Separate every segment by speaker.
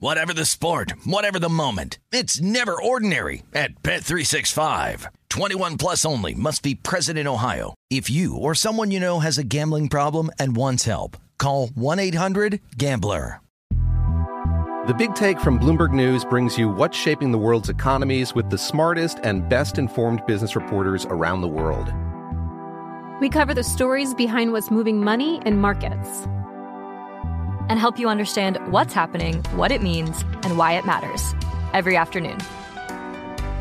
Speaker 1: Whatever the sport, whatever the moment, it's never ordinary at Bet365. 21 plus only must be present in Ohio. If you or someone you know has a gambling problem and wants help, call 1-800-GAMBLER.
Speaker 2: The Big Take from Bloomberg News brings you what's shaping the world's economies with the smartest and best informed business reporters around the world.
Speaker 3: We cover the stories behind what's moving money and markets
Speaker 4: and help you understand what's happening, what it means, and why it matters every afternoon.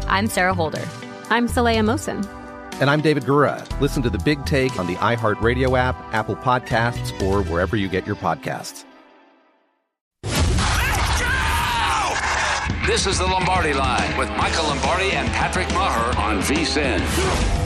Speaker 4: I'm Sarah Holder.
Speaker 3: I'm Saleha Mohsin.
Speaker 2: And I'm David Gura. Listen to the big take on the iHeartRadio app, Apple Podcasts, or wherever you get your podcasts.
Speaker 5: This is the Lombardi Line with Michael Lombardi and Patrick Meagher on VSIN.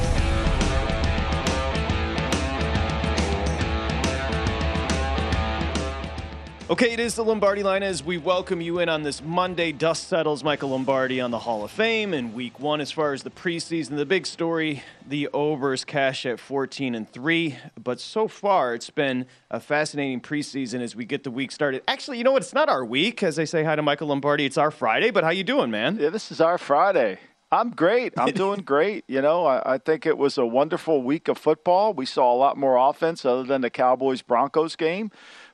Speaker 6: Okay, it is the Lombardi line as we welcome you in on this Monday. Dust settles Michael Lombardi on the Hall of Fame in week one. As far as the preseason, the big story the overs cash at 14 and 3. But so far, it's been a fascinating preseason as we get the week started. Actually, you know what? It's not our week. As I say hi to Michael Lombardi, it's our Friday. But how you doing, man?
Speaker 7: Yeah, this is our Friday. I'm great. I'm doing great. You know, I, I, think it was a wonderful week of football. We saw a lot more offense other than the Cowboys Broncos game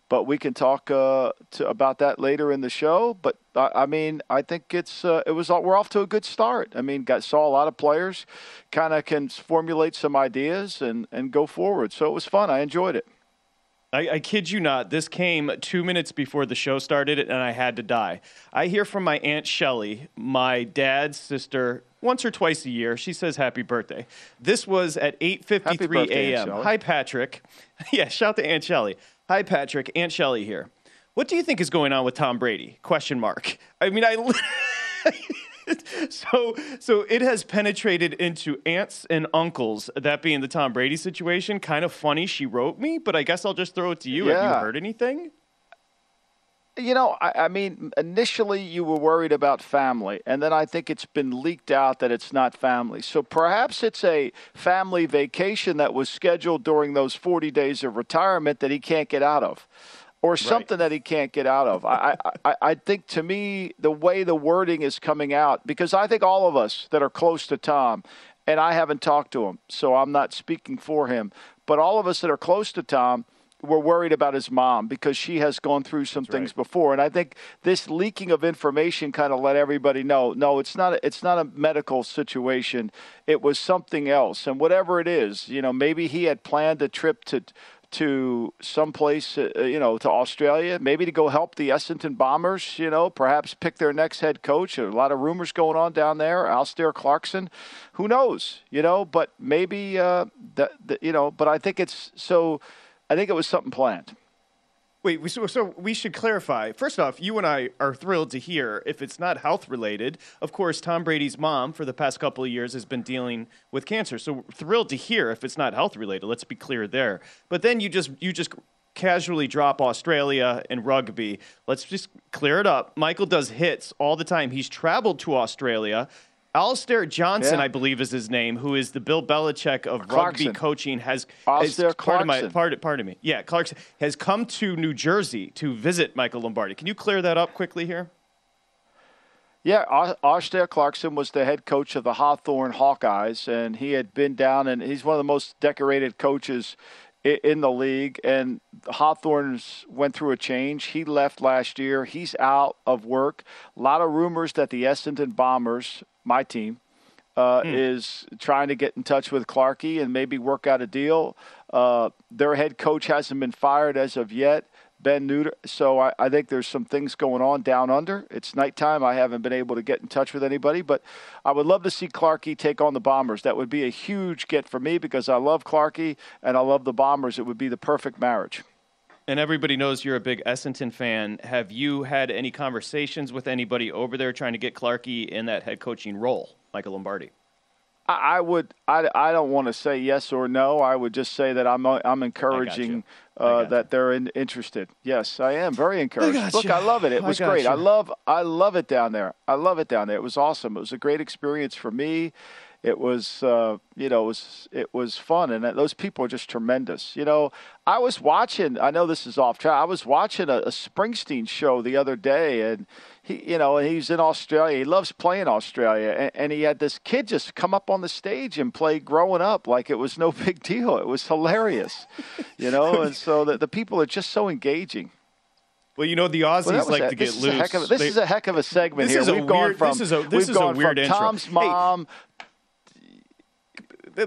Speaker 7: but we can talk uh, to, about that later in the show. But I, I mean, I think it's uh, it was we're off to a good start. I mean, got saw a lot of players, kind of can formulate some ideas and and go forward. So it was fun. I enjoyed it.
Speaker 6: I, I, kid you not. This came two minutes before the show started, and I had to die. I hear from my aunt Shelly, my dad's sister, once or twice a year. She says happy birthday. This was at 8:53 a.m. Hi, Patrick. yeah, shout to Aunt Shelly. Hi, Patrick. Aunt Shelley here. What do you think is going on with Tom Brady? Question mark. I mean, I. so so it has penetrated into aunts and uncles that being the tom brady situation kind of funny she wrote me but i guess i'll just throw it to you yeah. have you heard anything
Speaker 7: you know, I, I, mean, initially you were worried about family, and then I think it's been leaked out that it's not family. So perhaps it's a family vacation that was scheduled during those 40 days of retirement that he can't get out of, or something right. that he can't get out of. I, I, I think to me, the way the wording is coming out, because I think all of us that are close to Tom, and I haven't talked to him, so I'm not speaking for him, but all of us that are close to Tom – we're worried about his mom because she has gone through some That's things right. before, and I think this leaking of information kind of let everybody know. No, it's not. A, it's not a medical situation. It was something else, and whatever it is, you know, maybe he had planned a trip to to someplace, uh, you know, to Australia, maybe to go help the Essendon Bombers, you know, perhaps pick their next head coach. a lot of rumors going on down there. Alastair Clarkson, who knows, you know, but maybe, uh, that, you know, but I think it's so I think it was something planned.
Speaker 6: Wait, so, so we should clarify. First off, you and I are thrilled to hear if it's not health related. Of course, Tom Brady's mom for the past couple of years has been dealing with cancer. So thrilled to hear if it's not health related. Let's be clear there. But then you just you just casually drop Australia and rugby. Let's just clear it up. Michael does hits all the time. He's traveled to Australia. Alistair Johnson, yeah. I believe, is his name, who is the Bill Belichick of Clarkson. rugby coaching. Has
Speaker 7: Alastair Clarkson.
Speaker 6: Pardon, my, pardon, pardon me. Yeah, Clarkson has come to New Jersey to visit Michael Lombardi. Can you clear that up quickly here?
Speaker 7: Yeah, Alastair Clarkson was the head coach of the Hawthorn Hawkeyes, and he had been down, and he's one of the most decorated coaches in the league. And Hawthorns went through a change. He left last year. He's out of work. A lot of rumors that the Essendon Bombers my team, uh, hmm. is trying to get in touch with Clarkey and maybe work out a deal. Uh, their head coach hasn't been fired as of yet, Ben Rutten. So I, I, think there's some things going on down under. It's nighttime. I haven't been able to get in touch with anybody, but I would love to see Clarkey take on the Bombers. That would be a huge get for me because I love Clarkey and I love the Bombers. It would be the perfect marriage
Speaker 6: and everybody knows you're a big Essendon fan. Have you had any conversations with anybody over there trying to get Clarkey in that head coaching role, Michael Lombardi?
Speaker 7: I, I would. I, I don't want to say yes or no. I would just say that I'm uh, I'm encouraging uh, that they're in, interested. Yes, I am very encouraged. Look, I love it. It was
Speaker 6: I
Speaker 7: great.
Speaker 6: you.
Speaker 7: I love I love it down there. I love it down there. It was awesome. It was a great experience for me it was uh, you know it was it was fun and those people are just tremendous you know i was watching i know this is off track i was watching a, a springsteen show the other day and he you know he's in australia he loves playing australia and, and he had this kid just come up on the stage and play growing up like it was no big deal it was hilarious you know and so the, the people are just so engaging
Speaker 6: well, you know the Aussies
Speaker 7: well,
Speaker 6: like
Speaker 7: a,
Speaker 6: to get
Speaker 7: loose.
Speaker 6: A,
Speaker 7: this they, is a heck of a segment here. We've gone
Speaker 6: weird,
Speaker 7: from
Speaker 6: this is a,
Speaker 7: this
Speaker 6: is
Speaker 7: gone
Speaker 6: a weird
Speaker 7: from
Speaker 6: intro.
Speaker 7: Tom's mom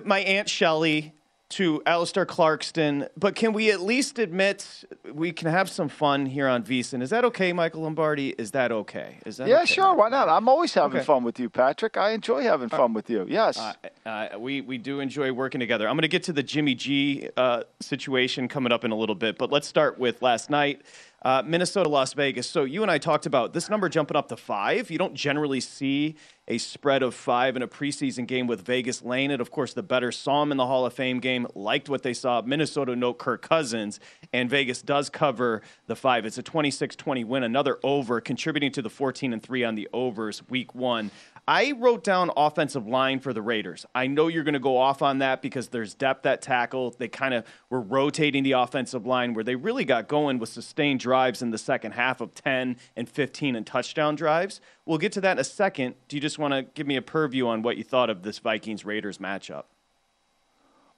Speaker 6: my aunt Shelley to Alastair Clarkson, but can we at least admit we can have some fun here on VSiN? Is that okay, Michael Lombardi? Is that okay? Is that
Speaker 7: yeah,
Speaker 6: okay?
Speaker 7: sure. Why not? I'm always having
Speaker 6: okay.
Speaker 7: fun with you, Patrick. I enjoy having fun with you. Yes, uh,
Speaker 6: uh, we we do enjoy working together. I'm going to get to the Jimmy G uh, situation coming up in a little bit, but let's start with last night. Uh, Minnesota, Las Vegas. So you and I talked about this number jumping up to five. You don't generally see a spread of five in a preseason game with Vegas laying it. Of course, the better saw him in the Hall of Fame game, liked what they saw. Minnesota note Kirk Cousins, and Vegas does cover the five. It's a 26 20 win, another over, contributing to the 14 and 3 on the overs week one. I wrote down offensive line for the Raiders. I know you're going to go off on that because there's depth at tackle. They kind of were rotating the offensive line where they really got going with sustained drives in the second half of 10 and 15 and touchdown drives. We'll get to that in a second. Do you just want to give me a purview on what you thought of this Vikings Raiders matchup?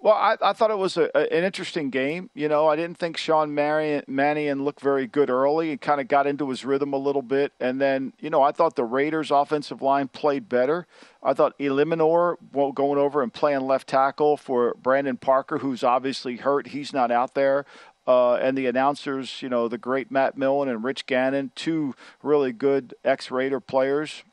Speaker 7: Well, I, I thought it was a, an interesting game. You know, I didn't think Sean Marion, Mannion looked very good early and kind of got into his rhythm a little bit. And then, you know, I thought the Raiders' offensive line played better. I thought Eluemunor going over and playing left tackle for Brandon Parker, who's obviously hurt. He's not out there. Uh, and the announcers, you know, the great Matt Millen and Rich Gannon, two really good ex-Raider players,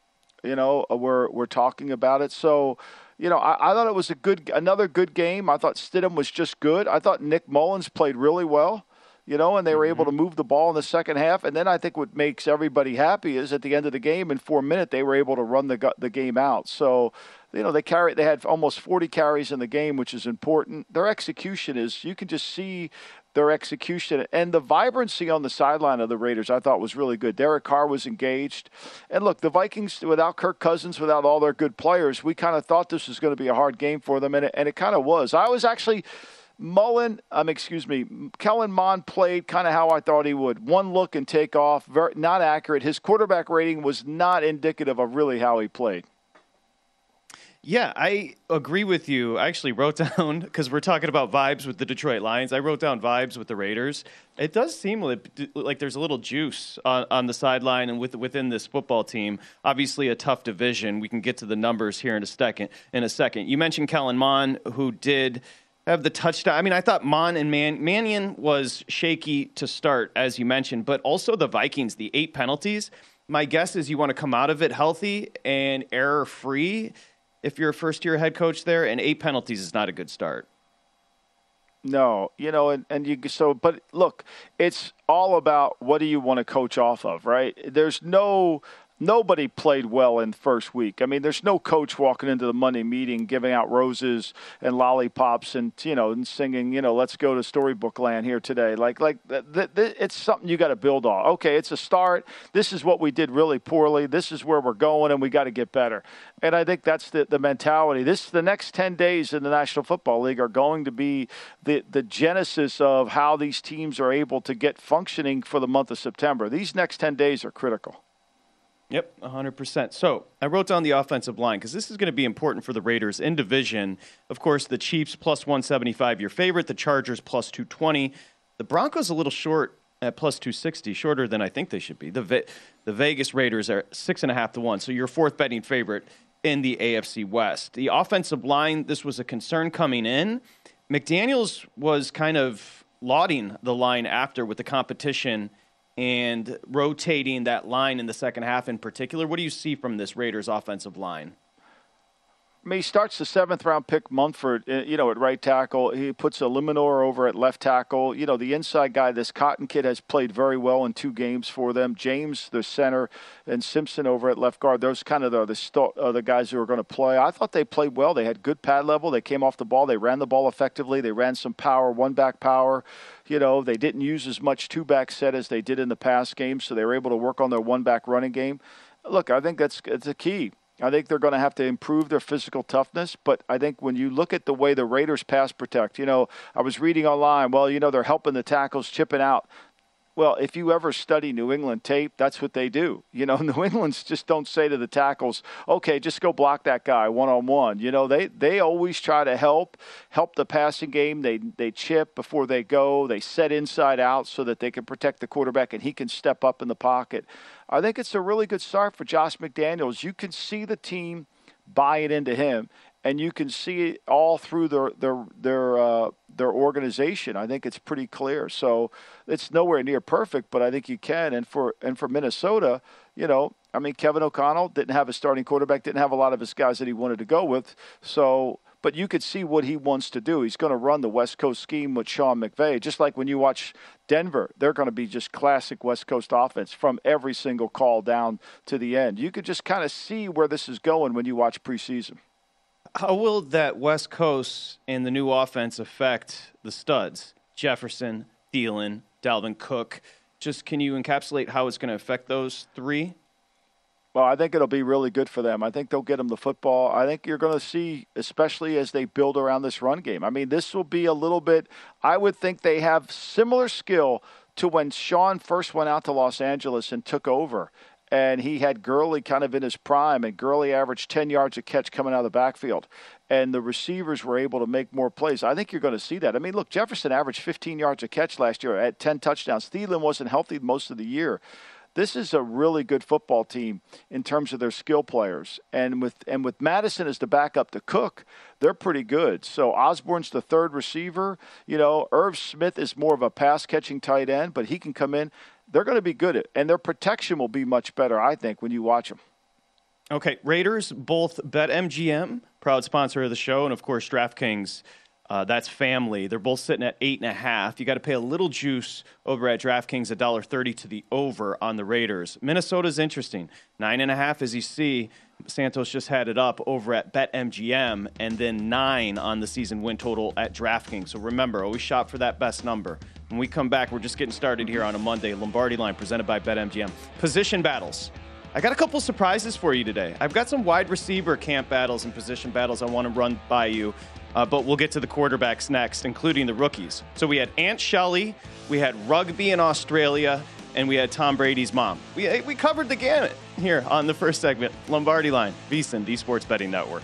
Speaker 7: you know, were, were talking about it. So, you know, I, I, thought it was a good, another good game. I thought Stidham was just good. I thought Nick Mullens played really well, you know, and they were able to mm-hmm. move the ball in the second half. And then I think what makes everybody happy is at the end of the game, in four minutes, they were able to run the the game out. So, you know, they carry, they had almost 40 carries in the game, which is important. Their execution is, you can just see their execution and the vibrancy on the sideline of the Raiders, I thought was really good. Derek Carr was engaged. And look, the Vikings, without Kirk Cousins, without all their good players, we kind of thought this was going to be a hard game for them, and it, and it kind of was. I was actually. Mullen, um, excuse me, Kellen Mond played kind of how I thought he would. One look and take off, very, not accurate. His quarterback rating was not indicative of really how he played.
Speaker 6: Yeah, I agree with you. I actually wrote down because we're talking about vibes with the Detroit Lions. I wrote down vibes with the Raiders. It does seem like, like there's a little juice on, on the sideline and with, within this football team. Obviously, a tough division. We can get to the numbers here in a second. In a second, you mentioned Kellen Mond, who did have the touchdown. I mean, I thought Mon and Man- Mannion was shaky to start, as you mentioned, but also the Vikings, the eight penalties. My guess is you want to come out of it healthy and error free if you're a first year head coach there, and eight penalties is not a good start.
Speaker 7: No, you know, and, and you so, but look, it's all about what do you want to coach off of, right? There's no nobody played well in first week. I mean, there's no coach walking into the Monday meeting giving out roses and lollipops and you know and singing, you know, let's go to storybook land here today. Like like th- th- it's something you got to build on. Okay, it's a start. This is what we did really poorly. This is where we're going, and we got to get better. And I think that's the, the mentality. This the next ten days in the National Football League are going to be the the genesis of how these teams are able to get functioning for the month of September. These next ten days are critical.
Speaker 6: Yep, 100%. So I wrote down the offensive line because this is going to be important for the Raiders in division. Of course, the Chiefs plus 175, your favorite. The Chargers plus 220. The Broncos a little short at plus 260, shorter than I think they should be. The, Ve- the Vegas Raiders are six and a half to one. So your fourth betting favorite in the AFC West. The offensive line, this was a concern coming in. McDaniels was kind of lauding the line after with the competition – and rotating that line in the second half in particular. What do you see from this Raiders offensive line?
Speaker 7: I mean, he starts the seventh round pick Munford, uh, you know, at right tackle. He puts Eluemunor over at left tackle. You know, the inside guy, this Cotton kid, has played very well in two games for them. James, the center, and Simpson over at left guard. Those kind of the the, uh, the guys who are going to play. I thought they played well. They had good pad level. They came off the ball. They ran the ball effectively. They ran some power, one back power. You know, they didn't use as much two back set as they did in the past games, so they were able to work on their one back running game. Look, I think that's it's a key. I think they're going to have to improve their physical toughness. But I think when you look at the way the Raiders pass protect, you know, I was reading online, well, you know, they're helping the tackles chipping out. Well, if you ever study New England tape, that's what they do. You know, New England's just don't say to the tackles, "Okay, just go block that guy one on one." You know, they they always try to help help the passing game. They they chip before they go. They set inside out so that they can protect the quarterback and he can step up in the pocket. I think it's a really good start for Josh McDaniels. You can see the team buy it into him, and you can see it all through their their their uh, their organization. I think it's pretty clear. So it's nowhere near perfect, but I think you can. And for and for Minnesota, you know, I mean, Kevin O'Connell didn't have a starting quarterback, didn't have a lot of his guys that he wanted to go with. So but you could see what he wants to do. He's going to run the West Coast scheme with Sean McVay, just like when you watch Denver. They're going to be just classic West Coast offense from every single call down to the end. You could just kind of see where this is going when you watch preseason.
Speaker 6: How will that West Coast and the new offense affect the studs? Jefferson, Thielen, Dalvin Cook. Just can you encapsulate how it's going to affect those three?
Speaker 7: Well, I think it'll be really good for them. I think they'll get them the football. I think you're going to see, especially as they build around this run game. I mean, this will be a little bit, I would think they have similar skill to when Sean first went out to Los Angeles and took over. And he had Gurley kind of in his prime, and Gurley averaged 10 yards a catch coming out of the backfield. And the receivers were able to make more plays. I think you're going to see that. I mean, look, Jefferson averaged 15 yards a catch last year at 10 touchdowns. Thielen wasn't healthy most of the year this is a really good football team in terms of their skill players. And with and with Mattison as the backup to Cook, they're pretty good. So Osborn's the third receiver. You know, Irv Smith is more of a pass catching tight end, but he can come in. They're going to be good at, and their protection will be much better, I think, when you watch them.
Speaker 6: Okay, Raiders, both BetMGM, proud sponsor of the show, and of course DraftKings uh, that's family. They're both sitting at eight and a half. You got to pay a little juice over at DraftKings, $1.30 to the over on the Raiders. Minnesota's interesting. Nine and a half, as you see. Santos just had it up over at BetMGM, and then nine on the season win total at DraftKings. So remember, always shop for that best number. When we come back, we're just getting started here on a Monday. Lombardi line presented by BetMGM. Position battles. I got a couple surprises for you today. I've got some wide receiver camp battles and position battles I want to run by you. Uh, but we'll get to the quarterbacks next, including the rookies. So we had Aunt Shelley, we had rugby in Australia, and we had Tom Brady's mom. We, we covered the gamut here on the first segment. Lombardi Line, VSIN, the Sports Betting Network.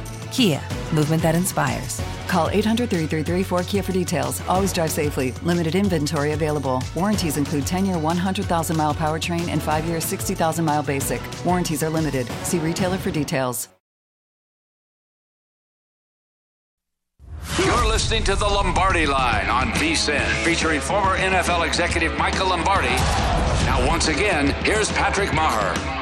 Speaker 8: Kia, movement that inspires.
Speaker 9: Call 800 333 4KIA for details. Always drive safely. Limited inventory available. Warranties include 10 year 100,000 mile powertrain and 5 year 60,000 mile basic. Warranties are limited. See retailer for details.
Speaker 5: You're listening to the Lombardi Line on VSIN, featuring former NFL executive Michael Lombardi. Now, once again, here's Patrick Meagher.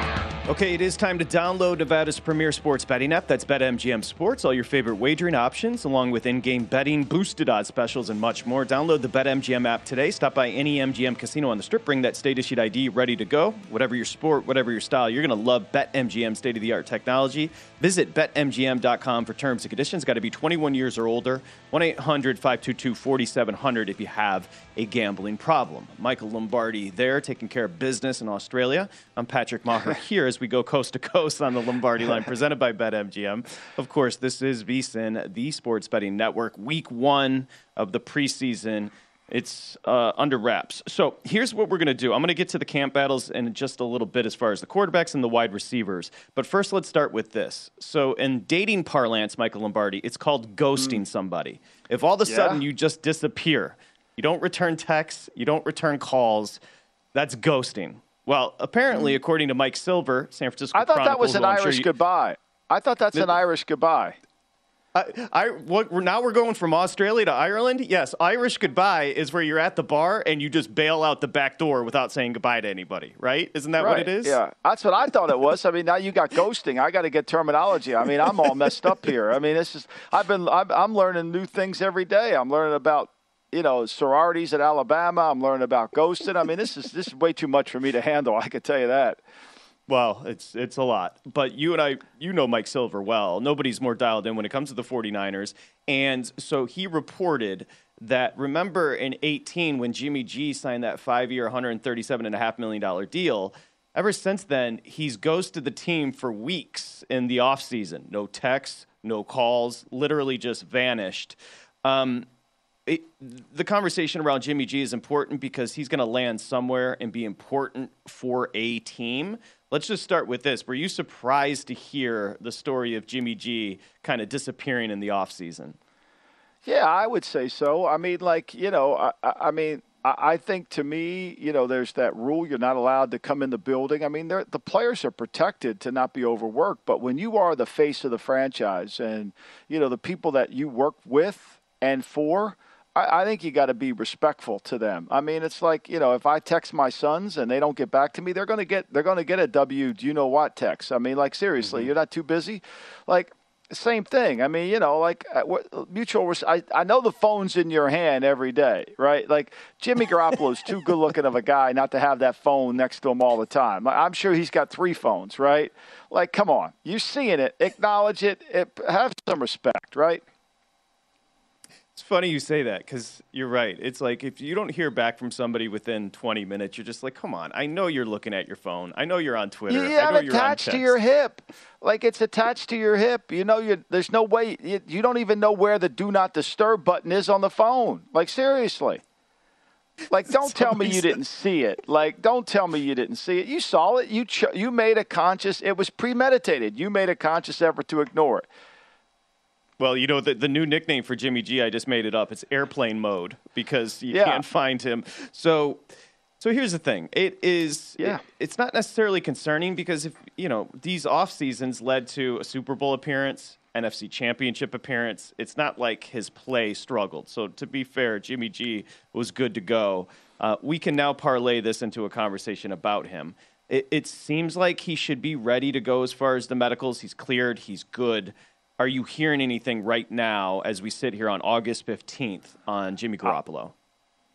Speaker 6: Okay, it is time to download Nevada's premier sports betting app. That's BetMGM Sports. All your favorite wagering options, along with in-game betting, boosted odds specials, and much more. Download the BetMGM app today. Stop by any MGM casino on the Strip. Bring that state-issued ID ready to go. Whatever your sport, whatever your style, you're going to love BetMGM state-of-the-art technology. Visit BetMGM.com for terms and conditions. Got to be 21 years or older. 1-800-522-4700 if you have a gambling problem. Michael Lombardi there, taking care of business in Australia. I'm Patrick Meagher here as we go coast to coast on the Lombardi line, presented by BetMGM. Of course, this is VSIN, the sports betting network, week one of the preseason. It's uh, under wraps. So here's what we're going to do. I'm going to get to the camp battles in just a little bit as far as the quarterbacks and the wide receivers. But first, let's start with this. So, in dating parlance, Michael Lombardi, it's called ghosting mm. somebody. If all of a yeah. sudden you just disappear, you don't return texts, you don't return calls, that's ghosting. Well, apparently, mm. according to Mike Silver, San Francisco.
Speaker 7: I thought
Speaker 6: Chronicles,
Speaker 7: that was an Irish sure you, goodbye. I thought that's the, an Irish goodbye.
Speaker 6: I, I what, now we're going from Australia to Ireland. Yes, Irish goodbye is where you're at the bar and you just bail out the back door without saying goodbye to anybody, right? Isn't that
Speaker 7: right.
Speaker 6: what it is?
Speaker 7: Yeah, that's what I thought it was. I mean, now you got ghosting. I got to get terminology. I mean, I'm all messed up here. I mean, this is I've been I'm, I'm learning new things every day. I'm learning about you know, sororities at Alabama. I'm learning about ghosting. I mean, this is this is way too much for me to handle. I can tell you that.
Speaker 6: Well, it's it's a lot. But you and I, you know Mike Silver well. Nobody's more dialed in when it comes to the 49ers. And so he reported that remember in 18 when Jimmy G signed that 5-year, $137.5 million deal, ever since then, he's ghosted the team for weeks in the offseason. No texts, no calls, literally just vanished. Um, it, the conversation around Jimmy G is important because he's going to land somewhere and be important for a team. Let's just start with this. Were you surprised to hear the story of Jimmy G kind of disappearing in the offseason?
Speaker 7: Yeah, I would say so. I mean, like, you know, I, I mean, I think to me, you know, there's that rule you're not allowed to come in the building. I mean, the players are protected to not be overworked, but when you are the face of the franchise and, you know, the people that you work with and for – I, I think you got to be respectful to them. I mean, it's like you know, if I text my sons and they don't get back to me, they're going to get they're going to get a W. Do you know what text? I mean, like seriously, mm-hmm. you're not too busy. Like same thing. I mean, you know, like uh, mutual. I I know the phone's in your hand every day, right? Like Jimmy Garoppolo's too good looking of a guy not to have that phone next to him all the time. I'm sure he's got three phones, right? Like, come on, you're seeing it, acknowledge it, it have some respect, right?
Speaker 6: It's funny you say that because you're right. It's like if you don't hear back from somebody within 20 minutes, you're just like, come on. I know you're looking at your phone. I know you're on Twitter.
Speaker 7: You have it attached to your hip. Like it's attached to your hip. You know, you, there's no way. You, you don't even know where the do not disturb button is on the phone. Like, seriously. Like, don't tell me you didn't see it. Like, don't tell me you didn't see it. You saw it. You ch- you made a conscious. It was premeditated. You made a conscious effort to ignore it.
Speaker 6: Well, you know, the, the new nickname for Jimmy G, I just made it up. It's airplane mode because you
Speaker 7: yeah.
Speaker 6: can't find him. So, so here's the thing. It is,
Speaker 7: yeah.
Speaker 6: It, it's not necessarily concerning because if, you know, these off seasons led to a Super Bowl appearance, NFC championship appearance. It's not like his play struggled. So to be fair, Jimmy G was good to go. Uh, we can now parlay this into a conversation about him. It, it seems like he should be ready to go as far as the medicals. He's cleared. He's good are you hearing anything right now as we sit here on August 15th on Jimmy uh, Garoppolo?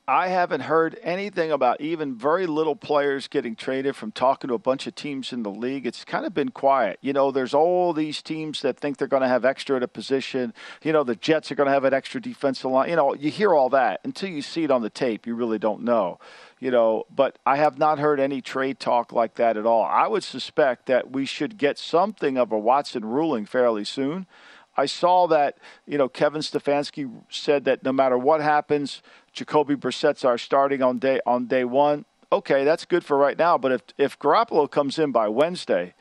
Speaker 7: I haven't heard anything about even very little players getting traded from talking to a bunch of teams in the league. It's kind of been quiet. You know, there's all these teams that think they're going to have extra at a position. You know, the Jets are going to have an extra defensive line. You know, you hear all that. Until you see it on the tape, you really don't know you know, but I have not heard any trade talk like that at all. I would suspect that we should get something of a Watson ruling fairly soon. I saw that, you know, Kevin Stefanski said that no matter what happens, Jacoby Brissett's our starting on day on day one. Okay, that's good for right now. But if if Garoppolo comes in by Wednesday,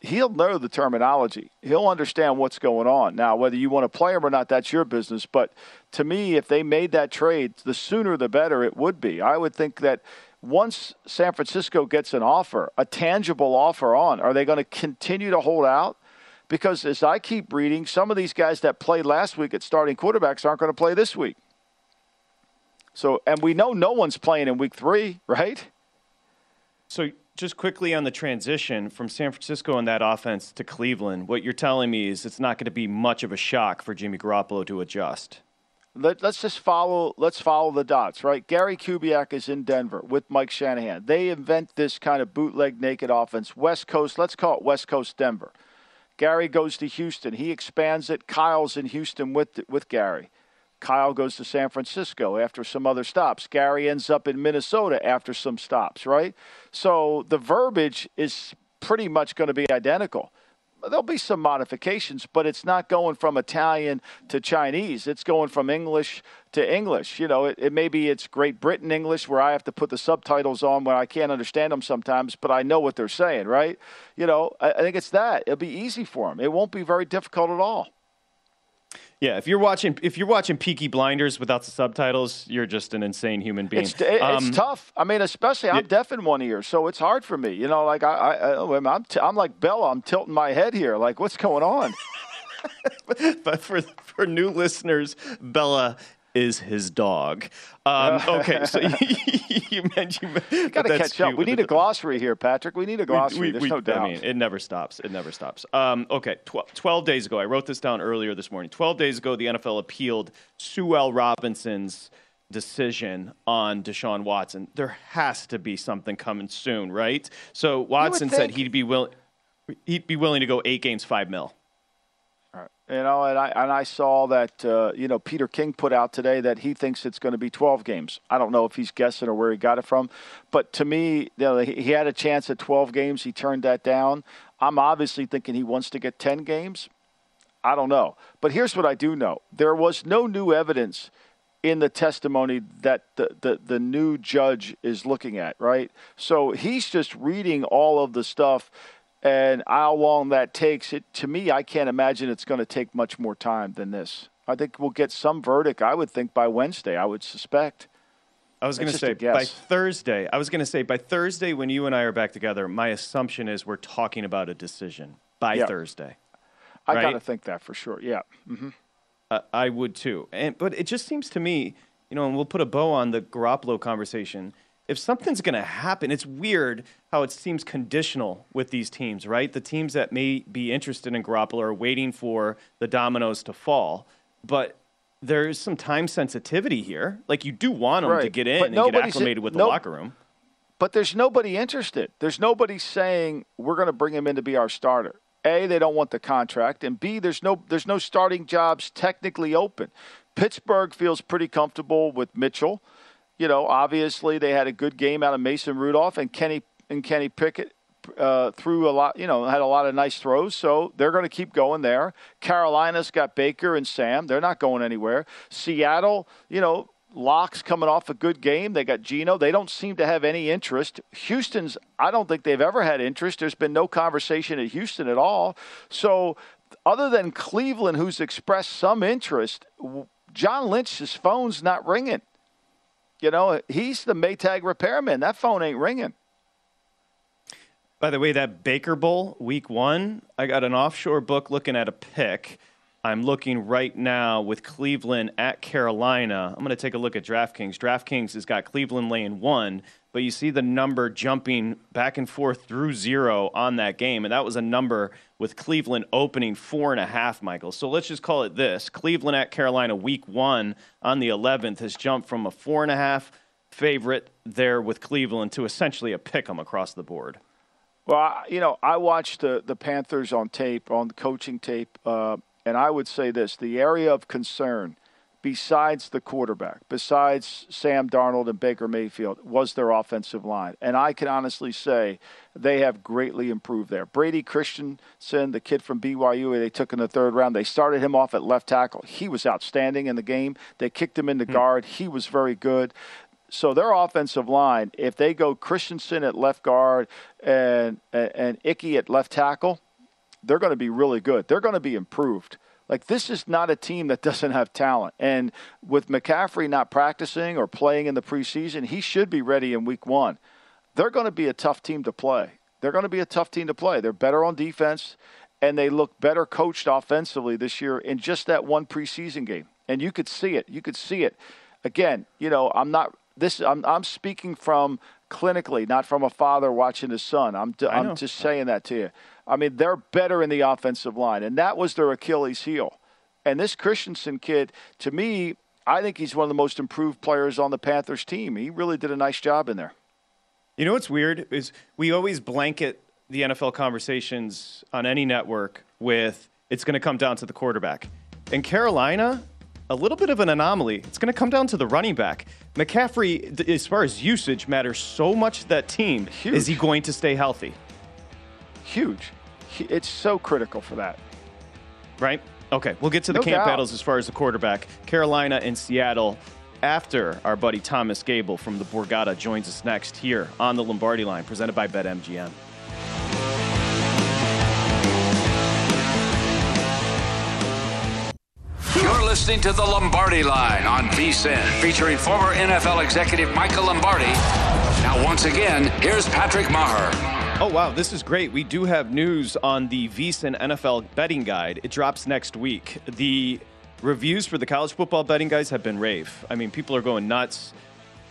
Speaker 7: he'll know the terminology. He'll understand what's going on. Now, whether you want to play him or not, that's your business. But to me, if they made that trade, the sooner the better it would be. I would think that once San Francisco gets an offer, a tangible offer on, are they going to continue to hold out? because as I keep reading, some of these guys that played last week at starting quarterbacks aren't going to play this week. So, and we know no one's playing in week three, right?
Speaker 6: So, just quickly on the transition from San Francisco and that offense to Cleveland, what you're telling me is it's not going to be much of a shock for Jimmy Garoppolo to adjust.
Speaker 7: Let, us just follow. Let's follow the dots, right? Gary Kubiak is in Denver with Mike Shanahan. They invent this kind of bootleg naked offense. West Coast. Let's call it West Coast Denver. Gary goes to Houston. He expands it. Kyle's in Houston with with Gary. Kyle goes to San Francisco after some other stops. Gary ends up in Minnesota after some stops, right? So the verbiage is pretty much going to be identical. There'll be some modifications, but it's not going from Italian to Chinese. It's going from English to English. You know, it, it maybe it's Great Britain English where I have to put the subtitles on when I can't understand them sometimes, but I know what they're saying, right? You know, I, I think it's that. It'll be easy for them. It won't be very difficult at all.
Speaker 6: Yeah, if you're watching if you're watching Peaky Blinders without the subtitles, you're just an insane human being.
Speaker 7: It's, it's um, tough. I mean, especially I'm deaf in one ear, so it's hard for me. You know, like I, I I'm t- I'm like Bella. I'm tilting my head here. Like, what's going on?
Speaker 6: but for for new listeners, Bella is his dog. Um, okay, so you, mentioned
Speaker 7: you got to catch up. We need a glossary here, Patrick. We need a glossary. We, we, There's we, no doubt. I mean,
Speaker 6: it never stops. It never stops. Um, okay, tw- 12 days ago, I wrote this down earlier this morning. 12 days ago, the NFL appealed Sue L. Robinson's decision on Deshaun Watson. There has to be something coming soon, right? So Watson said he'd be willing. He'd be willing to go eight games, five mil.
Speaker 7: You know, and I and I saw that uh, you know Peter King put out today that he thinks it's going to be 12 games. I don't know if he's guessing or where he got it from, but to me, you know, he had a chance at 12 games. He turned that down. I'm obviously thinking he wants to get 10 games. I don't know, but here's what I do know: there was no new evidence in the testimony that the, the, the new judge is looking at, right? So he's just reading all of the stuff and how long that takes it to me i can't imagine it's going to take much more time than this i think we'll get some verdict i would think by wednesday i would suspect
Speaker 6: i was going to say by thursday i was going to say by thursday when you and i are back together my assumption is we're talking about a decision by yeah. thursday
Speaker 7: i right? got to think that for sure yeah mm-hmm.
Speaker 6: uh, i would too and but it just seems to me you know and we'll put a bow on the garoppolo conversation if something's going to happen, it's weird how it seems conditional with these teams, right? The teams that may be interested in Garoppolo are waiting for the dominoes to fall, but there's some time sensitivity here. Like you do want them right. to get in but and get acclimated with the locker room.
Speaker 7: But there's nobody interested. There's nobody saying we're going to bring him in to be our starter. A, they don't want the contract, and B, there's no there's no starting jobs technically open. Pittsburgh feels pretty comfortable with Mitchell you know, obviously they had a good game out of Mason Rudolph and Kenny and Kenny Pickett uh, threw a lot, you know, had a lot of nice throws. So they're going to keep going there. Carolina's got Baker and Sam. They're not going anywhere. Seattle, you know, Lock's coming off a good game. They got Geno. They don't seem to have any interest. Houston's, I don't think they've ever had interest. There's been no conversation at Houston at all. So, other than Cleveland, who's expressed some interest, John Lynch's phone's not ringing. You know, he's the Maytag repairman. That phone ain't ringing.
Speaker 6: By the way, that Baker Bowl, week one, I got an offshore book looking at a pick. I'm looking right now with Cleveland at Carolina. I'm going to take a look at DraftKings. DraftKings has got Cleveland laying one, but you see the number jumping back and forth through zero on that game. And that was a number with Cleveland opening four and a half, Michael. So let's just call it this Cleveland at Carolina, week one on the 11th, has jumped from a four and a half favorite there with Cleveland to essentially a pick 'em across the board.
Speaker 7: Well, you know, I watched the, the Panthers on tape, on the coaching tape, uh, and I would say this the area of concern besides the quarterback, besides Sam Darnold and Baker Mayfield, was their offensive line. And I can honestly say they have greatly improved there. Brady Christensen, the kid from BYU, they took in the third round, they started him off at left tackle. He was outstanding in the game. They kicked him into mm-hmm. guard. He was very good. So their offensive line, if they go Christensen at left guard and and, and Ickey at left tackle, they're going to be really good. They're going to be improved. Like this is not a team that doesn't have talent. And with McCaffrey not practicing or playing in the preseason, he should be ready in week 1. They're going to be a tough team to play. They're going to be a tough team to play. They're better on defense and they look better coached offensively this year in just that one preseason game. And you could see it. You could see it. Again, you know, I'm not this. I'm I'm speaking from clinically, not from a father watching his son. I'm I'm just saying that to you. I mean, they're better in the offensive line, and that was their Achilles heel. And this Christensen kid, to me, I think he's one of the most improved players on the Panthers team. He really did a nice job in there.
Speaker 6: You know what's weird is we always blanket the NFL conversations on any network with it's going to come down to the quarterback. In Carolina, a little bit of an anomaly. It's going to come down to the running back. McCaffrey, as far as usage, matters so much to that team.
Speaker 7: Huge.
Speaker 6: Is he going to stay healthy?
Speaker 7: Huge. It's so critical for that.
Speaker 6: Right? Okay, we'll get to the
Speaker 7: No
Speaker 6: camp
Speaker 7: doubt.
Speaker 6: battles as far as the quarterback. Carolina and Seattle after our buddy Thomas Gable from the Borgata joins us next here on the Lombardi line, presented by BetMGM.
Speaker 5: Listening to the Lombardi Line on VSIN, featuring former NFL executive Michael Lombardi. Now, once again, here's Patrick Meagher.
Speaker 6: Oh, wow, this is great. We do have news on the VSIN NFL betting guide. It drops next week. The reviews for the college football betting guides have been rave. I mean, people are going nuts.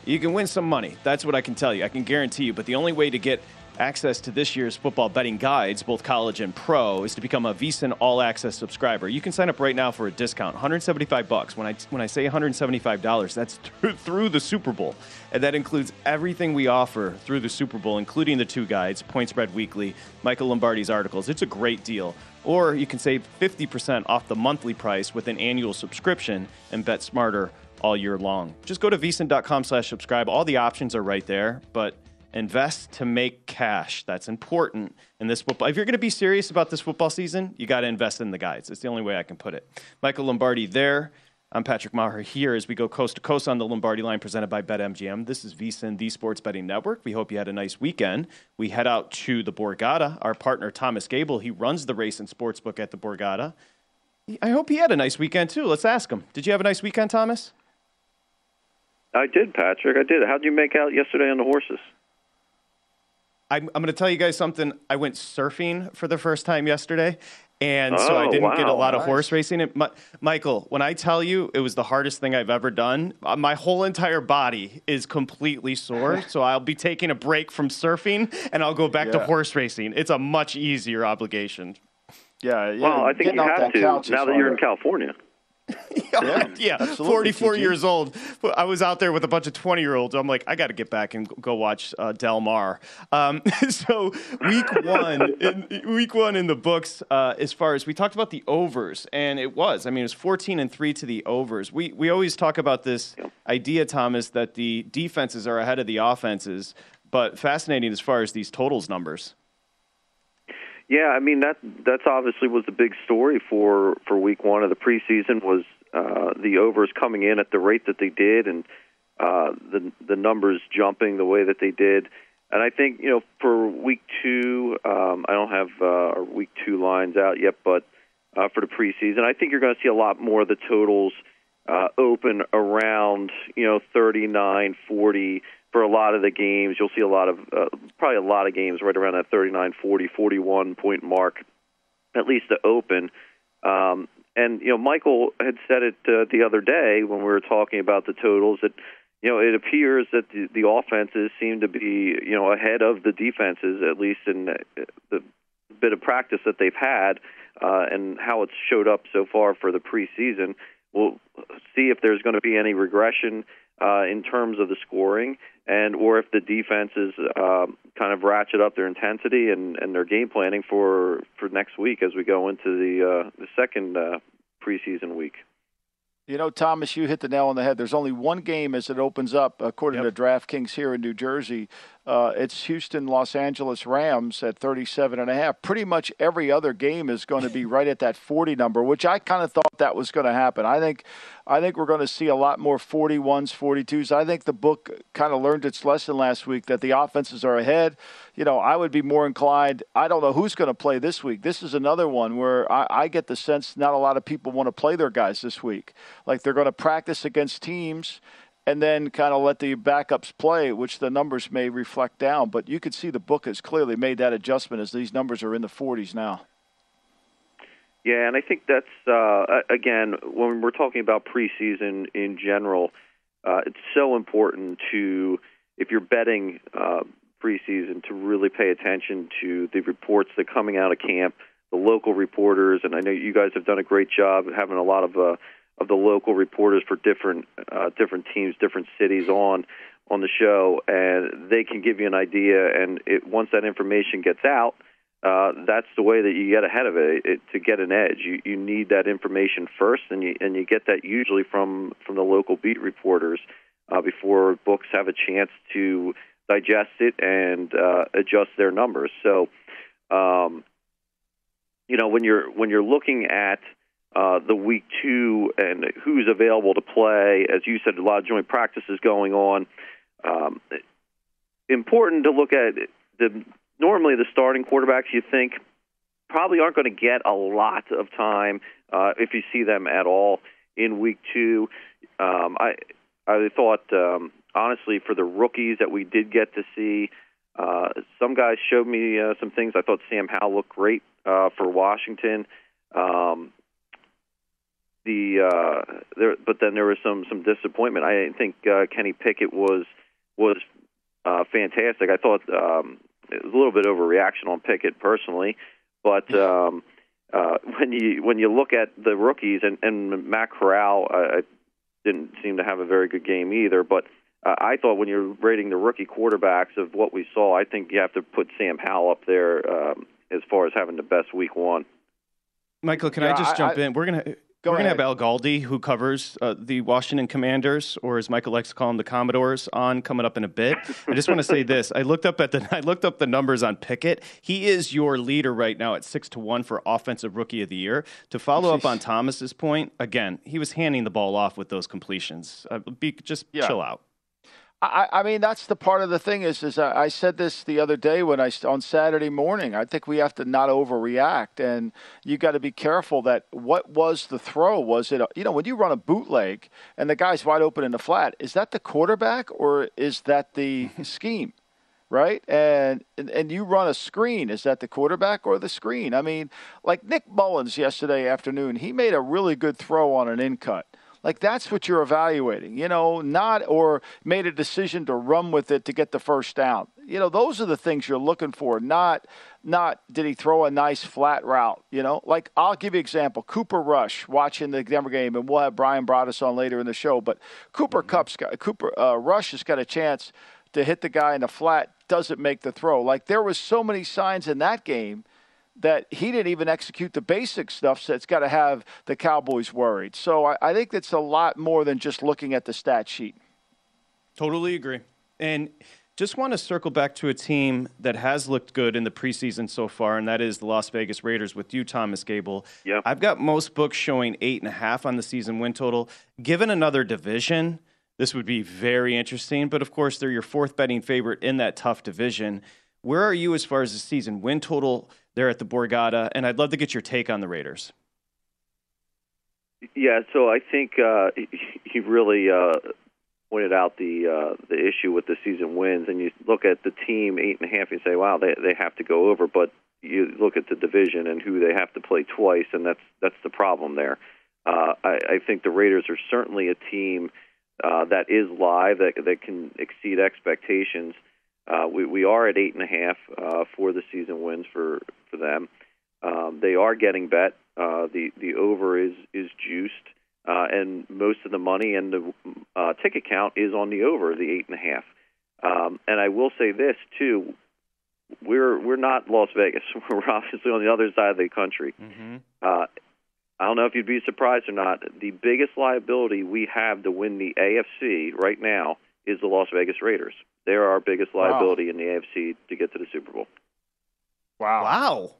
Speaker 6: You can win some money. That's what I can tell you. I can guarantee you. But the only way to get access to this year's football betting guides, both college and pro, is to become a VSIN All Access subscriber. You can sign up right now for a discount, 175 bucks. When I when I say 175 dollars, that's through, through the Super Bowl, and that includes everything we offer through the Super Bowl, including the two guides, Point Spread Weekly, Michael Lombardi's articles. It's a great deal. Or you can save 50% off the monthly price with an annual subscription and bet smarter all year long. Just go to vsin.com slash subscribe. All the options are right there, but invest to make cash. That's important in this football. If you're going to be serious about this football season, you got to invest in the guys. It's the only way I can put it. Michael Lombardi there. I'm Patrick Meagher here as we go coast to coast on the Lombardi line presented by BetMGM. This is VSIN, the Sports Betting Network. We hope you had a nice weekend. We head out to the Borgata. Our partner, Thomas Gable, he runs the race and sportsbook at the Borgata. I hope he had a nice weekend too. Let's ask him. Did you have a nice weekend, Thomas?
Speaker 10: I did, Patrick. I did. How'd you make out yesterday on the horses?
Speaker 6: I'm, I'm going to tell you guys something. I went surfing for the first time yesterday, and so I
Speaker 10: Oh,
Speaker 6: didn't get a
Speaker 10: wow.
Speaker 6: lot of
Speaker 10: Nice.
Speaker 6: horse racing. It, Mi- Michael, when I tell you it was the hardest thing I've ever done, uh, my whole entire body is completely sore. so I'll be taking a break from surfing, and I'll go back to horse racing. It's a much easier obligation.
Speaker 7: Yeah, yeah.
Speaker 10: well, I think you have to now that you're in. California.
Speaker 6: yeah,
Speaker 7: absolutely,
Speaker 6: 44
Speaker 7: TG.
Speaker 6: years old. I was out there with a bunch of 20 year olds. I'm like, I got to get back and go watch uh, Del Mar. Um, so week one, in, week one in the books, uh, as far as we talked about the overs, and it was. I mean, it was 14 and three to the overs. We we always talk about this idea, Thomas, that the defenses are ahead of the offenses. But fascinating as far as these totals numbers.
Speaker 10: Yeah, I mean that that's obviously was the big story for for week one of the preseason was uh, the overs coming in at the rate that they did and uh, the the numbers jumping the way that they did. And I think you know for week two, um, I don't have uh, our week two lines out yet, but uh, for the preseason, I think you're going to see a lot more of the totals uh, open around you know 39, 40 for a lot of the games. You'll see a lot of uh, probably a lot of games right around that 39, 40, 41 point mark, at least to open. Um, and you know, Michael had said it uh, the other day when we were talking about the totals that you know it appears that the, the offenses seem to be you know ahead of the defenses at least in uh, the bit of practice that they've had uh, and how it's showed up so far for the preseason. We'll see if there's going to be any regression uh, in terms of the scoring, and or if the defenses um, kind of ratchet up their intensity and, and their game planning for for next week as we go into the uh, the second uh, preseason week.
Speaker 7: You know, Thomas, you hit the nail on the head. There's only one game as it opens up, according to DraftKings here in New Jersey. Uh, it's Houston Los Angeles Rams at 37 and a half. Pretty much every other game is going to be right at that 40 number, which I kind of thought that was going to happen. I think, I think we're going to see a lot more 41s, 42s. I think the book kind of learned its lesson last week that the offenses are ahead. You know, I would be more inclined. I don't know who's going to play this week. This is another one where I, I get the sense not a lot of people want to play their guys this week. Like they're going to practice against teams and then kind of let the backups play, which the numbers may reflect down. But you could see the book has clearly made that adjustment as these numbers are in the 40s now.
Speaker 10: Yeah, and I think that's uh, again when we're talking about preseason in general, uh, it's so important to if you're betting uh, preseason to really pay attention to the reports that are coming out of camp, the local reporters, and I know you guys have done a great job having a lot of uh, of the local reporters for different uh, different teams, different cities on on the show, and they can give you an idea. And it, once that information gets out uh, that's the way that you get ahead of it, it to get an edge. You you need that information first, and you and you get that usually from from the local beat reporters uh, before books have a chance to digest it and uh, adjust their numbers. So, um, you know, when you're when you're looking at uh, the week two and who's available to play, as you said, a lot of joint practices going on. Um, important to look at the normally the starting quarterbacks you think probably aren't going to get a lot of time uh, if you see them at all in week two. Um, I I thought um, honestly for the rookies that we did get to see. Uh, some guys showed me uh, some things. I thought Sam Howell looked great uh, for Washington. Um, the uh, there, but then there was some some disappointment. I didn't think uh, Kenny Pickett was was uh, fantastic. I thought um, it was a little bit overreaction on Pickett personally, but um, uh, when you when you look at the rookies and, and Matt Corral uh, didn't seem to have a very good game either, but. Uh, I thought when you're rating the rookie quarterbacks of what we saw, I think you have to put Sam Howell up there um, as far as having the best week one.
Speaker 6: Michael, can yeah, I just jump I, in? We're gonna Go We're going to have Al Galdi, who covers uh, the Washington Commanders, or as Michael likes to call them, the Commodores, on coming up in a bit. I just want to say this: I looked up at the I looked up the numbers on Pickett. He is your leader right now at six to one for Offensive Rookie of the Year. To follow up on Thomas's point, again, he was handing the ball off with those completions. Uh, be, just yeah. chill out.
Speaker 7: I, I mean, that's the part of the thing is, is I said this the other day when I on Saturday morning. I think we have to not overreact, and you got to be careful that what was the throw? Was it, a, you know, when you run a bootleg and the guy's wide open in the flat, is that the quarterback or is that the scheme? right? And, and and you run a screen. Is that the quarterback or the screen? I mean, like Nick Mullens yesterday afternoon, he made a really good throw on an in cut. Like that's what you're evaluating, you know, not or made a decision to run with it to get the first down. You know, those are the things you're looking for, not not did he throw a nice flat route, you know? Like I'll give you an example. Cooper Rush watching the Denver game and we'll have Bryan Broaddus on later in the show, but Cooper mm-hmm. Got Cooper uh, Rush has got a chance to hit the guy in the flat, doesn't make the throw. Like there was so many signs in that game that he didn't even execute the basic stuff that's got to have the Cowboys worried. So I, I think that's a lot more than just looking at the stat sheet.
Speaker 6: Totally agree. And just want to circle back to a team that has looked good in the preseason so far, and that is the Las Vegas Raiders with you, Thomas Gable.
Speaker 10: Yeah.
Speaker 6: I've got most books showing eight and a half on the season win total. Given another division, this would be very interesting. But of course, they're your fourth betting favorite in that tough division. Where are you as far as the season win total there at the Borgata? And I'd love to get your take on the Raiders.
Speaker 10: Yeah, so I think uh, he really uh, pointed out the uh, the issue with the season wins, and you look at the team eight and a half, and you say, "Wow, they they have to go over." But you look at the division and who they have to play twice, and that's that's the problem there. Uh, I, I think the Raiders are certainly a team uh, that is live that that can exceed expectations. Uh, we, we are at eight and a half uh, for the season wins for for them. Um, they are getting bet. Uh, the the over is is juiced, uh, and most of the money and the uh, ticket count is on the over, the eight and a half. Um, and I will say this too: we're we're not Las Vegas. We're obviously on the other side of the country. Mm-hmm. Uh, I don't know if you'd be surprised or not. The biggest liability we have to win the AFC right now is the Las Vegas Raiders. They're our biggest liability wow. in the AFC to get to the Super Bowl.
Speaker 6: Wow. Wow.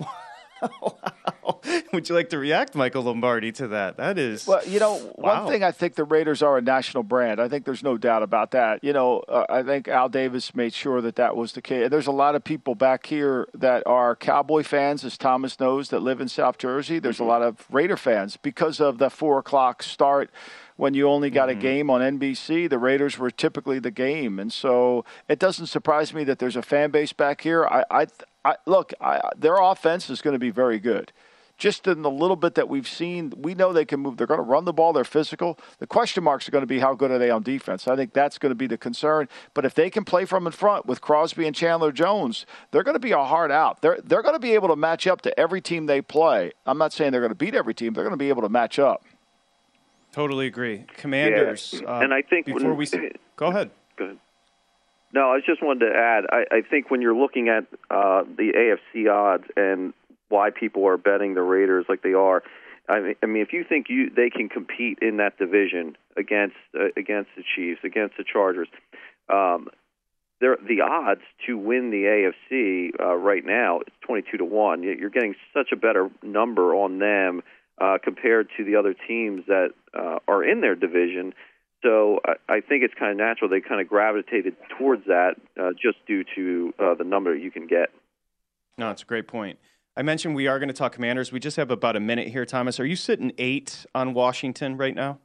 Speaker 6: wow. Would you like to react, Michael Lombardi, to that? That is.
Speaker 7: Well, you know, wow. one thing I think the Raiders are a national brand. I think there's no doubt about that. You know, uh, I think Al Davis made sure that that was the case. There's a lot of people back here that are Cowboy fans, as Thomas knows, that live in South Jersey. There's mm-hmm. a lot of Raider fans because of the four o'clock start when you only got mm-hmm. a game on NBC, the Raiders were typically the game, and so it doesn't surprise me that there's a fan base back here. I, I, I look, I, their offense is going to be very good. just in the little bit that we've seen, we know they can move. They're going to run the ball. They're physical. The question marks are going to be how good are they on defense. I think that's going to be the concern. But if they can play from in front with Crosby and Chandler Jones, they're going to be a hard out. They're they're going to be able to match up to every team they play. I'm not saying they're going to beat every team. They're going to be able to match up.
Speaker 6: Totally agree. Commanders.
Speaker 10: Yeah. Uh, and I think
Speaker 6: before
Speaker 10: when,
Speaker 6: we go ahead.
Speaker 10: Go ahead. No, I just wanted to add. I, I think when you're looking at uh, the AFC odds and why people are betting the Raiders like they are, I mean, I mean, if you think you they can compete in that division against uh, against the Chiefs, against the Chargers, um, the odds to win the AFC uh, right now is 22 to one. You're getting such a better number on them uh, compared to the other teams that uh, are in their division. So I, I think it's kind of natural they kind of gravitated towards that uh, just due to uh, the number you can get.
Speaker 6: No, it's a great point. I mentioned we are going to talk Commanders. We just have about a minute here, Thomas. Are you sitting eight on Washington right now?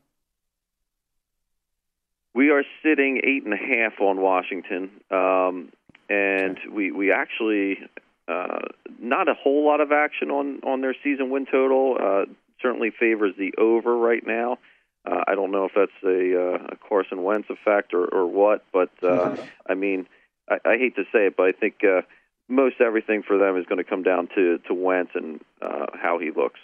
Speaker 10: We are sitting eight and a half on Washington, um, and we we actually uh, not a whole lot of action on on their season win total. Uh, certainly favors the over right now. Uh, I don't know if that's a, uh, a Carson Wentz effect or, or what, but uh, I mean, I, I hate to say it, but I think uh, most everything for them is going to come down to to Wentz and uh, how he looks.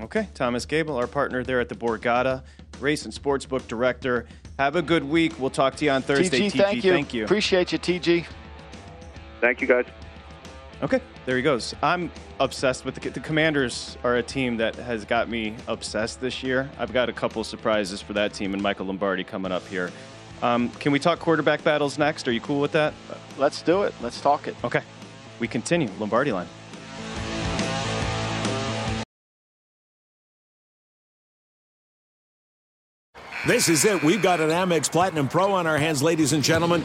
Speaker 6: Okay, Thomas Gable, our partner there at the Borgata Race and Sportsbook Director. Have a good week. We'll talk to you on Thursday.
Speaker 7: TG, TG thank you.
Speaker 6: Thank you.
Speaker 7: Appreciate you, TG.
Speaker 10: Thank you, guys.
Speaker 6: Okay, there he goes. I'm obsessed with the, the Commanders. Are a team that has got me obsessed this year. I've got a couple surprises for that team and Michael Lombardi coming up here. Um, can we talk quarterback battles next? Are you cool with that?
Speaker 7: Let's do it. Let's talk it.
Speaker 6: Okay, we continue. Lombardi line.
Speaker 11: This is it. We've got an Amex Platinum Pro on our hands, ladies and gentlemen.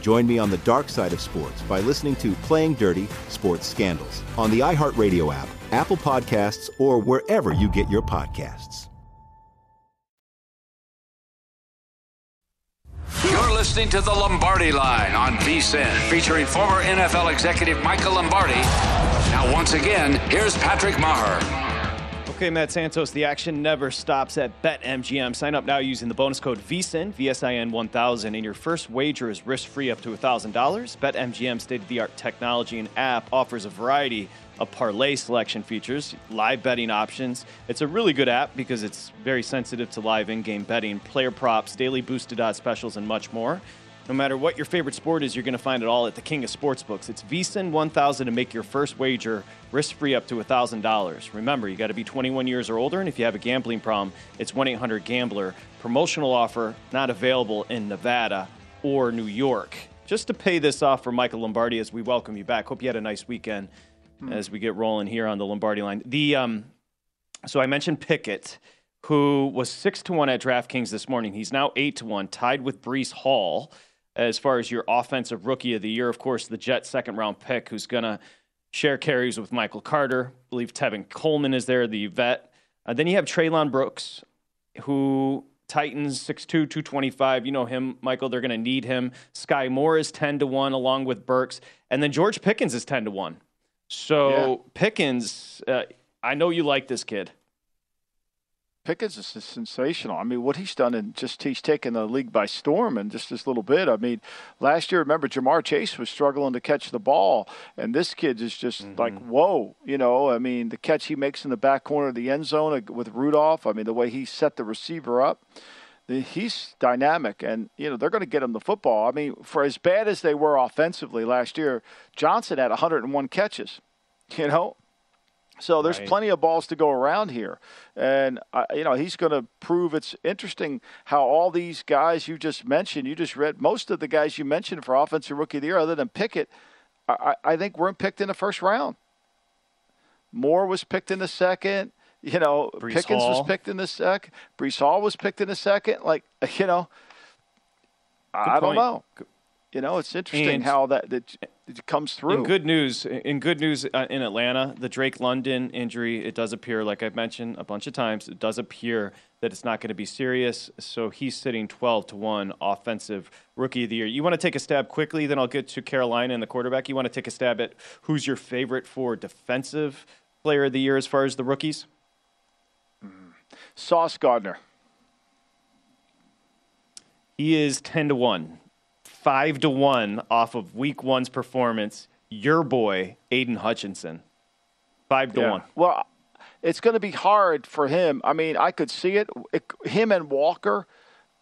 Speaker 12: Join me on the dark side of sports by listening to Playing Dirty Sports Scandals on the iHeartRadio app, Apple Podcasts, or wherever you get your podcasts.
Speaker 5: You're listening to the Lombardi Line on VSIN, featuring former NFL executive Michael Lombardi. Now, once again, here's Patrick Meagher.
Speaker 6: Okay, Matt Santos, the action never stops at BetMGM. Sign up now using the bonus code VSIN, VSIN 1000, and your first wager is risk free up to $1,000. BetMGM state of the art technology and app offers a variety of parlay selection features, live betting options. It's a really good app because it's very sensitive to live in game betting, player props, daily boosted odds specials, and much more. No matter what your favorite sport is, you're going to find it all at the King of Sportsbooks. It's VSIN 1000 to make your first wager risk free up to $1,000. Remember, you got to be 21 years or older, and if you have a gambling problem, it's 1 800 Gambler. Promotional offer not available in Nevada or New York. Just to pay this off for Michael Lombardi as we welcome you back. Hope you had a nice weekend hmm. as we get rolling here on the Lombardi line. The um, so I mentioned Pickett, who was six to one at DraftKings this morning. He's now eight to one, tied with Breece Hall as far as your offensive rookie of the year. Of course, the Jets' second round pick, who's going to share carries with Michael Carter. I believe Tevin Coleman is there, the vet. Uh, then you have Treylon Burks, who Titans 6'2", 225. You know him, Michael. They're going to need him. Skyy Moore is 10 to 1 along with Burks. And then George Pickens is 10 to 1. So yeah. Pickens, uh, I know you like this kid.
Speaker 7: Pickens is sensational. I mean, what he's done and just he's taken the league by storm in just this little bit. I mean, last year, remember Ja'Marr Chase was struggling to catch the ball, and this kid is just mm-hmm. like whoa. You know, I mean, the catch he makes in the back corner of the end zone with Rudolph. I mean, the way he set the receiver up. He's dynamic, and you know they're going to get him the football. I mean, for as bad as they were offensively last year, Johnson had 101 catches. You know, so there's right. plenty of balls to go around here, and uh, you know he's going to prove. It's interesting how all these guys you just mentioned, you just read most of the guys you mentioned for offensive rookie of the year, other than Pickett, I, I think weren't picked in the first round. Moore was picked in the second. You know, Breece Pickens Hall. was picked in the second. Breece Hall was picked in the second. Like you know, Good I point. don't know. You know, it's interesting and, how that, that it comes through.
Speaker 6: In good news, in good news uh, in Atlanta, the Drake London injury, it does appear, like I've mentioned a bunch of times, it does appear that it's not going to be serious. So he's sitting 12 to 1 offensive rookie of the year. You want to take a stab quickly, then I'll get to Carolina and the quarterback. You want to take a stab at who's your favorite for defensive player of the year as far as the rookies?
Speaker 7: Mm. Sauce Gardner.
Speaker 6: He is 10 to 1 five to one off of week one's performance. Your boy, Aidan Hutchinson. Five to yeah. one.
Speaker 7: Well, it's going to be hard for him. I mean, I could see it. it him and Walker,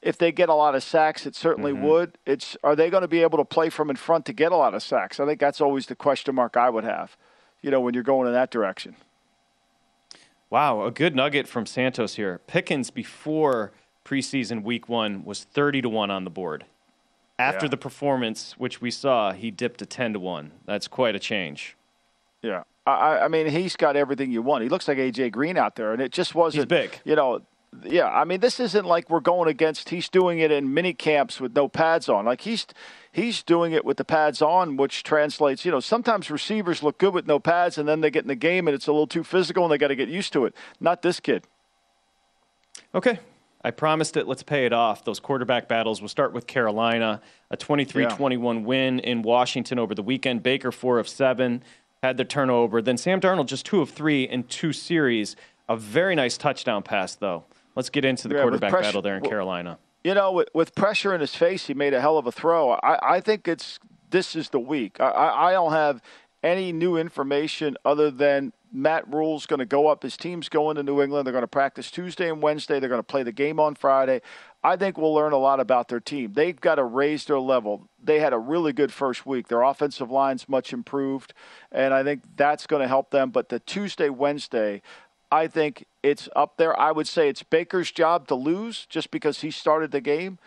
Speaker 7: if they get a lot of sacks, it certainly mm-hmm. would. It's are they going to be able to play from in front to get a lot of sacks? I think that's always the question mark I would have. You know, when you're going in that direction.
Speaker 6: Wow, a good nugget from Santos here. Pickens before preseason week one was 30 to 1 on the board. After yeah. the performance, which we saw, he dipped to 10 to 1. That's quite a change.
Speaker 7: Yeah. I, I mean, he's got everything you want. He looks like AJ Green out there, and it just wasn't.
Speaker 6: He's big.
Speaker 7: You know, yeah. I mean, this isn't like we're going against. He's doing it in mini camps with no pads on. Like he's he's doing it with the pads on, which translates. You know, sometimes receivers look good with no pads, and then they get in the game, and it's a little too physical, and they got to get used to it. Not this kid.
Speaker 6: Okay, I promised it. Let's pay it off. Those quarterback battles. We'll start with Carolina, a 23-21 win in Washington over the weekend. Baker four of seven had the turnover. Then Sam Darnold just two of three in two series. A very nice touchdown pass though. Let's get into the yeah, quarterback pressure, battle there in Carolina.
Speaker 7: You know, with, with, pressure in his face, he made a hell of a throw. I, I think it's this is the week. I, I don't have any new information other than Matt Rhule's going to go up. His team's going to New England. They're going to practice Tuesday and Wednesday. They're going to play the game on Friday. I think we'll learn a lot about their team. They've got to raise their level. They had a really good first week. Their offensive line's much improved, and I think that's going to help them. But the Tuesday, Wednesday, I think it's up there. I would say it's Baker's job to lose just because he started the game.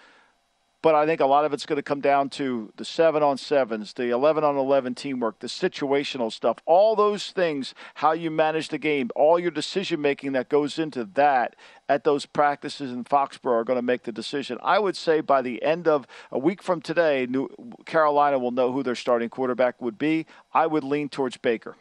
Speaker 7: But I think a lot of it's going to come down to the seven on sevens, the 11 on 11 teamwork, the situational stuff, all those things, how you manage the game, all your decision making that goes into that at those practices in Foxborough are going to make the decision. I would say by the end of a week from today, New, Carolina will know who their starting quarterback would be. I would lean towards Baker.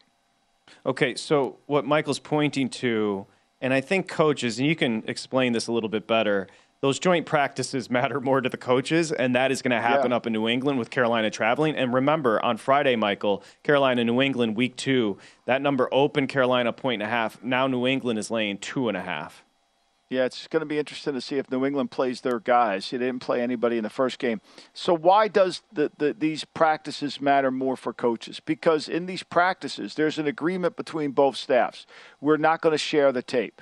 Speaker 6: Okay, so what Michael's pointing to, and I think coaches, and you can explain this a little bit better those joint practices matter more to the coaches, and that is going to happen yeah. up in New England with Carolina traveling. And remember, on Friday, Michael, Carolina, New England, week two, that number opened Carolina point and a half. Now New England is laying two and a half.
Speaker 7: Yeah, it's going to be interesting to see if New England plays their guys. They didn't play anybody in the first game. So why does the, the, these practices matter more for coaches? Because in these practices, there's an agreement between both staffs. We're not going to share the tape.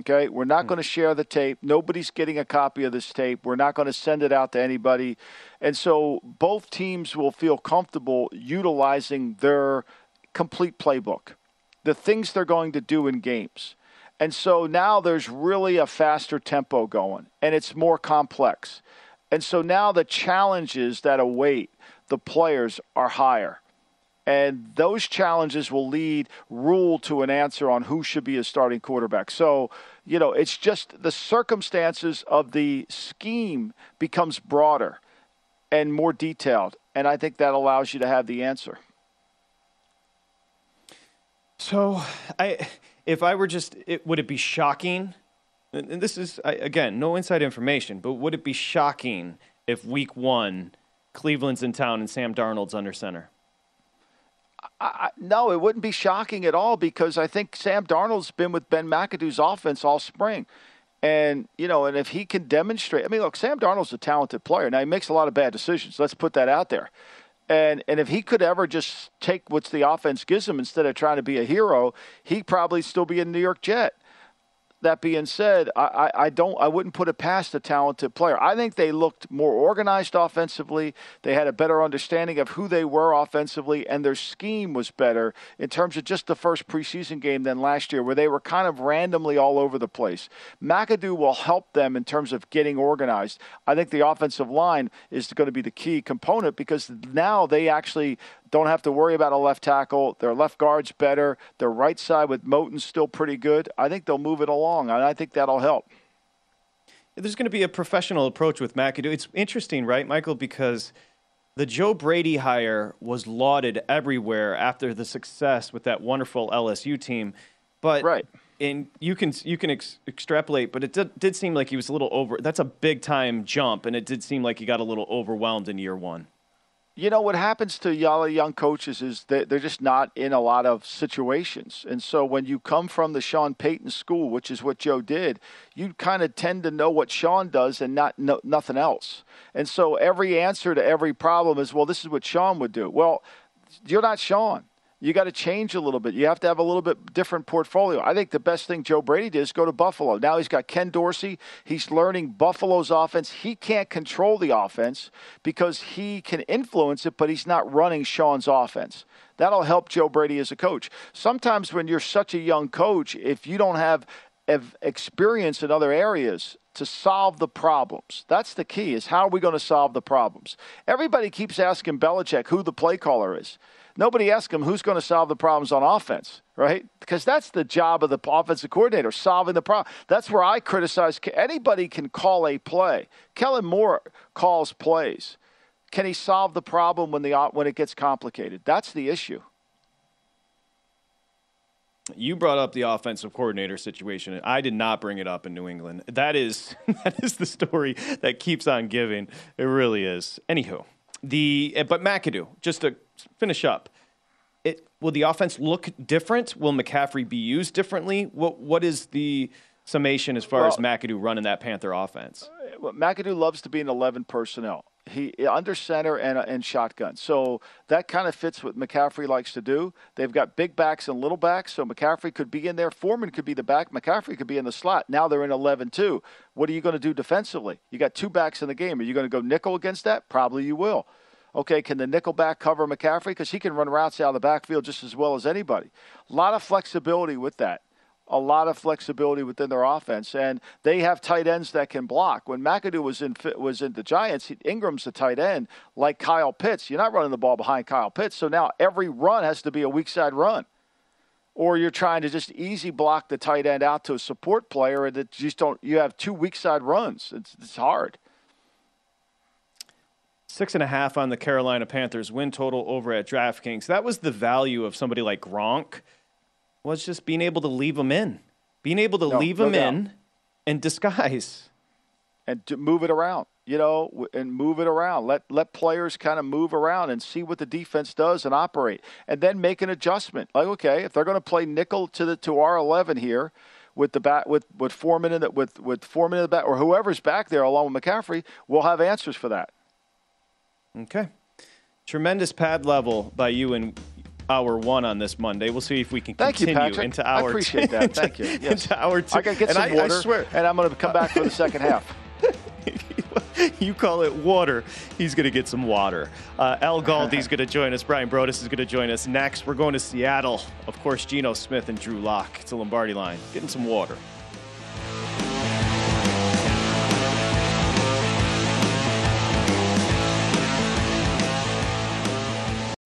Speaker 7: Okay, we're not hmm. going to share the tape. Nobody's getting a copy of this tape. We're not going to send it out to anybody. And so both teams will feel comfortable utilizing their complete playbook, the things they're going to do in games. And so now there's really a faster tempo going, and it's more complex. And so now the challenges that await the players are higher. And those challenges will lead Rhule to an answer on who should be a starting quarterback. So, you know, it's just the circumstances of the scheme becomes broader and more detailed. And I think that allows you to have the answer.
Speaker 6: So, I if I were just, it, would it be shocking and this is again no inside information, but would it be shocking if Week One, Cleveland's in town and Sam Darnold's under center?
Speaker 7: I, no, it wouldn't be shocking at all because I think Sam Darnold's been with Ben McAdoo's offense all spring. And, you know, and if he can demonstrate, I mean, look, Sam Darnold's a talented player. Now, he makes a lot of bad decisions. Let's put that out there. And, and if he could ever just take what the offense gives him instead of trying to be a hero, he'd probably still be a New York Jet that being said, I, I, don't I wouldn't put it past a talented player. I think they looked more organized offensively. They had a better understanding of who they were offensively, and their scheme was better in terms of just the first preseason game than last year, where they were kind of randomly all over the place. McAdoo will help them in terms of getting organized. I think the offensive line is going to be the key component because now they actually don't have to worry about a left tackle. Their left guard's better. Their right side with Moton's still pretty good. I think they'll move it along, and I think that'll help.
Speaker 6: There's going to be a professional approach with McAdoo. It's interesting, right, Michael, because the Joe Brady hire was lauded everywhere after the success with that wonderful LSU team. But
Speaker 7: right.
Speaker 6: And you can you can ex- extrapolate, but it did, did seem like he was a little over. That's a big time jump, and it did seem like he got a little overwhelmed in year one
Speaker 7: you know what happens to y'all young coaches is that they're just not in a lot of situations. And so when you come from the sean payton school which is what joe did you kind of tend to know what sean does and not know nothing else. And so every answer to every problem is well this is what sean would do. Well you're not sean you got to change a little bit. You have to have a little bit different portfolio. I think the best thing Joe Brady did is go to Buffalo. Now he's got Ken Dorsey. He's learning Buffalo's offense. He can't control the offense because he can influence it, but he's not running Sean's offense. That'll help Joe Brady as a coach. Sometimes when you're such a young coach, if you don't have experience in other areas, to solve the problems. That's the key is how are we going to solve the problems? Everybody keeps asking Belichick who the play caller is. Nobody asks him who's going to solve the problems on offense, right? Because that's the job of the offensive coordinator, solving the problem. That's where I criticize. Anybody can call a play. Kellen Moore calls plays. Can he solve the problem when the when it gets complicated? That's the issue.
Speaker 6: You brought up the offensive coordinator situation. I did not bring it up in New England. That is that is the story that keeps on giving. It really is. Anywho, the but McAdoo, just to finish up, it will the offense look different? Will McCaffrey be used differently? What what is the summation as far well, as McAdoo running that Panther offense?
Speaker 7: Uh, well, McAdoo loves to be in eleven personnel. He under center and and shotgun. So that kind of fits what McCaffrey likes to do. They've got big backs and little backs, so McCaffrey could be in there. Foreman could be the back. McCaffrey could be in the slot. Now they're in 11-2. What are you going to do defensively? You got two backs in the game. Are you going to go nickel against that? Probably you will. Okay, can the nickel back cover McCaffrey? Because he can run routes out of the backfield just as well as anybody. A lot of flexibility with that. A lot of flexibility within their offense, and they have tight ends that can block. When McAdoo was in was in the Giants, Engram's a tight end like Kyle Pitts. You're not running the ball behind Kyle Pitts, so now every run has to be a weak side run or you're trying to just easy block the tight end out to a support player and that just don't you have two weak side runs it's, it's hard
Speaker 6: Six and a half on the Carolina Panthers win total over at DraftKings. That was the value of somebody like Gronk, was just being able to leave them in, being able to no, leave no them doubt. in and disguise,
Speaker 7: and to move it around. You know, and move it around. Let let players kind of move around and see what the defense does and operate, and then make an adjustment. Like, okay, if they're going to play nickel to the to our eleven here, with the bat with with Foreman in the, with with Foreman in the back or whoever's back there along with McCaffrey, we'll have answers for that.
Speaker 6: Okay. Tremendous pad level by you in hour one on this Monday. We'll see if we can
Speaker 7: Thank
Speaker 6: continue
Speaker 7: you,
Speaker 6: into hour
Speaker 7: I appreciate
Speaker 6: two.
Speaker 7: that. Thank you.
Speaker 6: Yes. into hour two.
Speaker 7: I got to get and some I, water, I swear. and I'm going to come back for the second half.
Speaker 6: you call it water. He's going to get some water. Uh, Al Galdi's going to join us. Bryan Broaddus is going to join us next. We're going to Seattle. Of course, Geno Smith and Drew Lock. It's a Lombardi line. Getting some water.